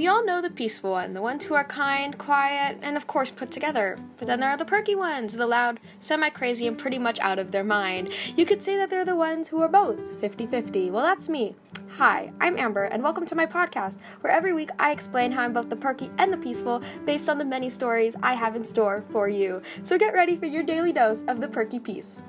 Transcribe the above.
We all know the peaceful one, the ones who are kind, quiet, and of course put together. But then there are the perky ones, the loud, semi crazy, and pretty much out of their mind. You could say that they're the ones who are both 50 50. Well, that's me. Hi, I'm Amber, and welcome to my podcast, where every week I explain how I'm both the perky and the peaceful based on the many stories I have in store for you. So get ready for your daily dose of the perky peace.